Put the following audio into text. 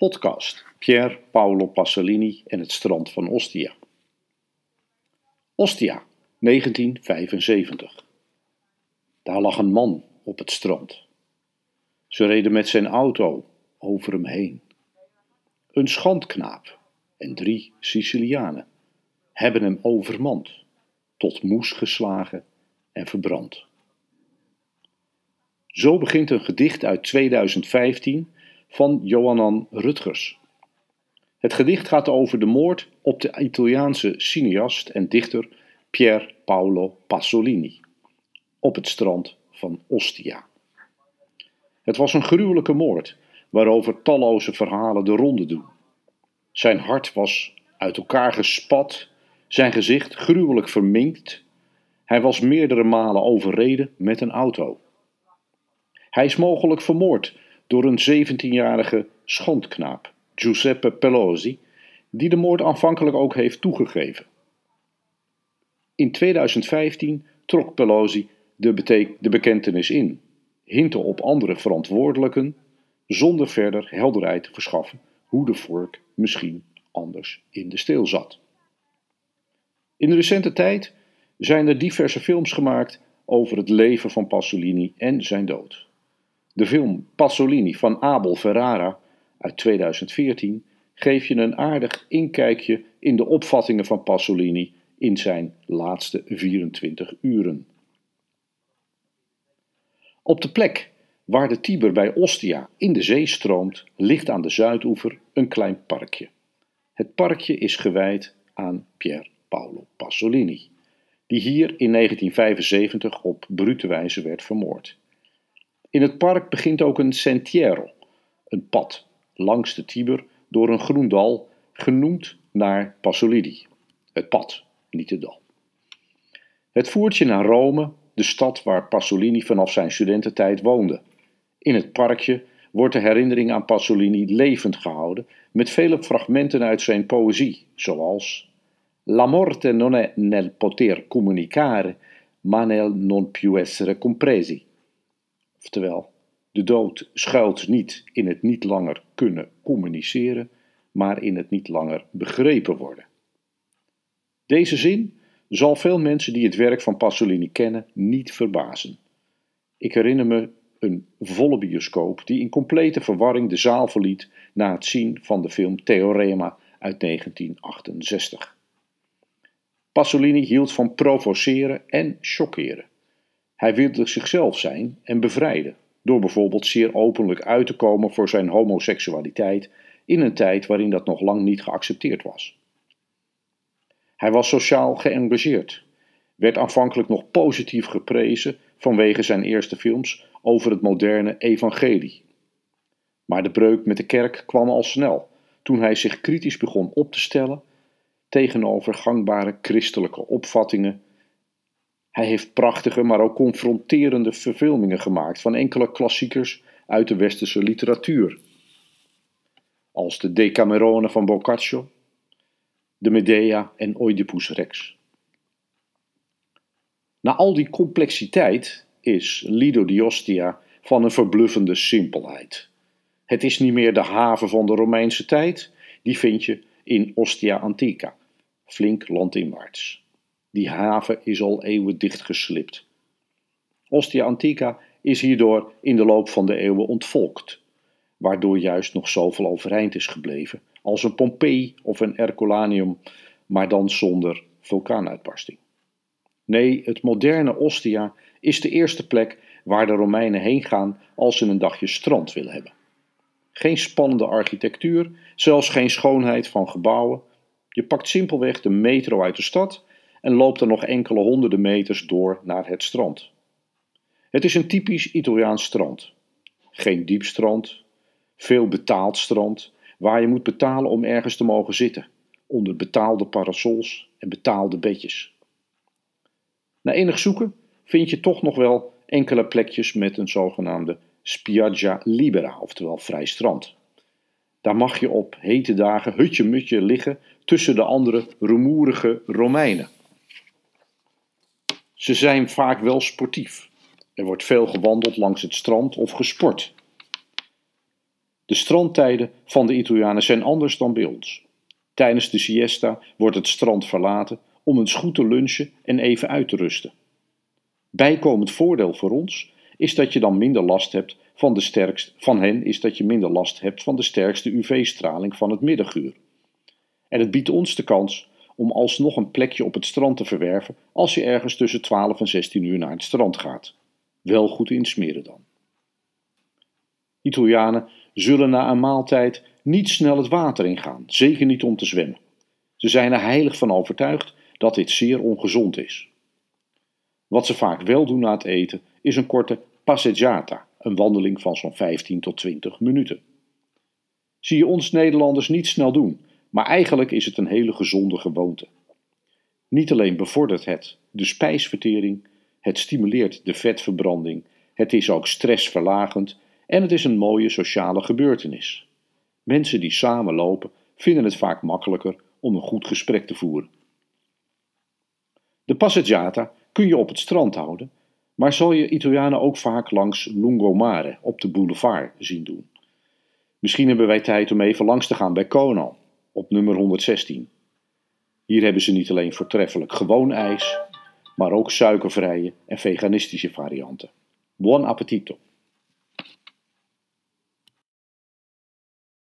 Podcast Pier Paolo Pasolini en het strand van Ostia. Ostia, 1975. Daar lag een man op het strand. Ze reden met zijn auto over hem heen. Een schandknaap en drie Sicilianen hebben hem overmand, tot moes geslagen en verbrand. Zo begint een gedicht uit 2015 van Johannan Rutgers. Het gedicht gaat over de moord op de Italiaanse cineast en dichter Pier Paolo Pasolini op het strand van Ostia. Het was een gruwelijke moord waarover talloze verhalen de ronde doen. Zijn hart was uit elkaar gespat, zijn gezicht gruwelijk verminkt. Hij was meerdere malen overreden met een auto. Hij is mogelijk vermoord door een 17-jarige schandknaap, Giuseppe Pelosi, die de moord aanvankelijk ook heeft toegegeven. In 2015 trok Pelosi de, bekentenis in, hintte op andere verantwoordelijken, zonder verder helderheid te verschaffen hoe de vork misschien anders in de steel zat. In de recente tijd zijn er diverse films gemaakt over het leven van Pasolini en zijn dood. De film Pasolini van Abel Ferrara uit 2014 geeft je een aardig inkijkje in de opvattingen van Pasolini in zijn laatste 24 uren. Op de plek waar de Tiber bij Ostia in de zee stroomt, ligt aan de zuidoever een klein parkje. Het parkje is gewijd aan Pier Paolo Pasolini, die hier in 1975 op brute wijze werd vermoord. In het park begint ook een sentiero, een pad langs de Tiber door een groen dal, genoemd naar Pasolini. Het pad, niet het dal. Het voert je naar Rome, de stad waar Pasolini vanaf zijn studententijd woonde. In het parkje wordt de herinnering aan Pasolini levend gehouden met vele fragmenten uit zijn poëzie, zoals La morte non è nel poter comunicare, ma nel non più essere compresi. Oftewel, de dood schuilt niet in het niet langer kunnen communiceren, maar in het niet langer begrepen worden. Deze zin zal veel mensen die het werk van Pasolini kennen niet verbazen. Ik herinner me een volle bioscoop die in complete verwarring de zaal verliet na het zien van de film Theorema uit 1968. Pasolini hield van provoceren en chockeren. Hij wilde zichzelf zijn en bevrijden, door bijvoorbeeld zeer openlijk uit te komen voor zijn homoseksualiteit in een tijd waarin dat nog lang niet geaccepteerd was. Hij was sociaal geëngageerd, werd aanvankelijk nog positief geprezen vanwege zijn eerste films over het moderne evangelie. Maar de breuk met de kerk kwam al snel toen hij zich kritisch begon op te stellen tegenover gangbare christelijke opvattingen hij heeft prachtige, maar ook confronterende verfilmingen gemaakt van enkele klassiekers uit de westerse literatuur. Als de Decamerone van Boccaccio, de Medea en Oedipus Rex. Na al die complexiteit is Lido di Ostia van een verbluffende simpelheid. Het is niet meer de haven van de Romeinse tijd, die vind je in Ostia Antica, flink landinwaarts. Die haven is al eeuwen dichtgeslipt. Ostia Antica is hierdoor in de loop van de eeuwen ontvolkt, waardoor juist nog zoveel overeind is gebleven als een Pompeii of een Herculaneum, maar dan zonder vulkaanuitbarsting. Nee, het moderne Ostia is de eerste plek waar de Romeinen heen gaan als ze een dagje strand willen hebben. Geen spannende architectuur, zelfs geen schoonheid van gebouwen. Je pakt simpelweg de metro uit de stad en loopt er nog enkele honderden meters door naar het strand. Het is een typisch Italiaans strand. Geen diep strand, veel betaald strand, waar je moet betalen om ergens te mogen zitten, onder betaalde parasols en betaalde bedjes. Na enig zoeken vind je toch nog wel enkele plekjes met een zogenaamde spiaggia libera, oftewel vrij strand. Daar mag je op hete dagen hutje-mutje liggen tussen de andere rumoerige Romeinen. Ze zijn vaak wel sportief. Er wordt veel gewandeld langs het strand of gesport. De strandtijden van de Italianen zijn anders dan bij ons. Tijdens de siesta wordt het strand verlaten om eens goed te lunchen en even uit te rusten. Bijkomend voordeel voor ons is dat je dan minder last hebt van de sterkst, van hen is dat je minder last hebt van de sterkste UV-straling van het middaguur. En het biedt ons de kans om alsnog een plekje op het strand te verwerven als je ergens tussen 12 en 16 uur naar het strand gaat. Wel goed insmeren dan. Italianen zullen na een maaltijd niet snel het water ingaan, zeker niet om te zwemmen. Ze zijn er heilig van overtuigd dat dit zeer ongezond is. Wat ze vaak wel doen na het eten is een korte passeggiata, een wandeling van zo'n 15 tot 20 minuten. Zie je ons Nederlanders niet snel doen, maar eigenlijk is het een hele gezonde gewoonte. Niet alleen bevordert het de spijsvertering, het stimuleert de vetverbranding, het is ook stressverlagend en het is een mooie sociale gebeurtenis. Mensen die samen lopen vinden het vaak makkelijker om een goed gesprek te voeren. De passeggiata kun je op het strand houden, maar zal je Italianen ook vaak langs Lungomare op de boulevard zien doen. Misschien hebben wij tijd om even langs te gaan bij Conan, op nummer 116. Hier hebben ze niet alleen voortreffelijk gewoon ijs, maar ook suikervrije en veganistische varianten. Buon appetito!